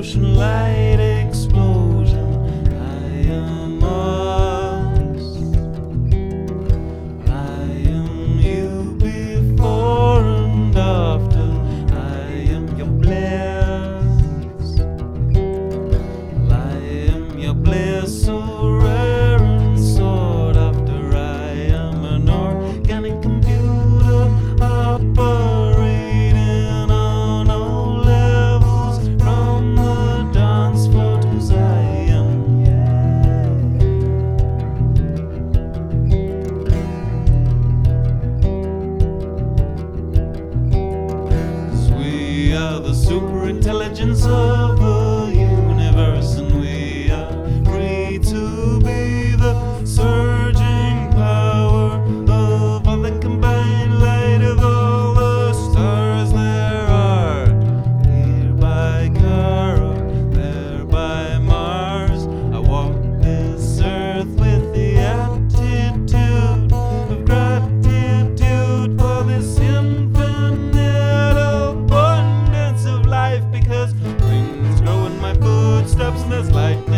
emotional light. The super intelligence of. And just like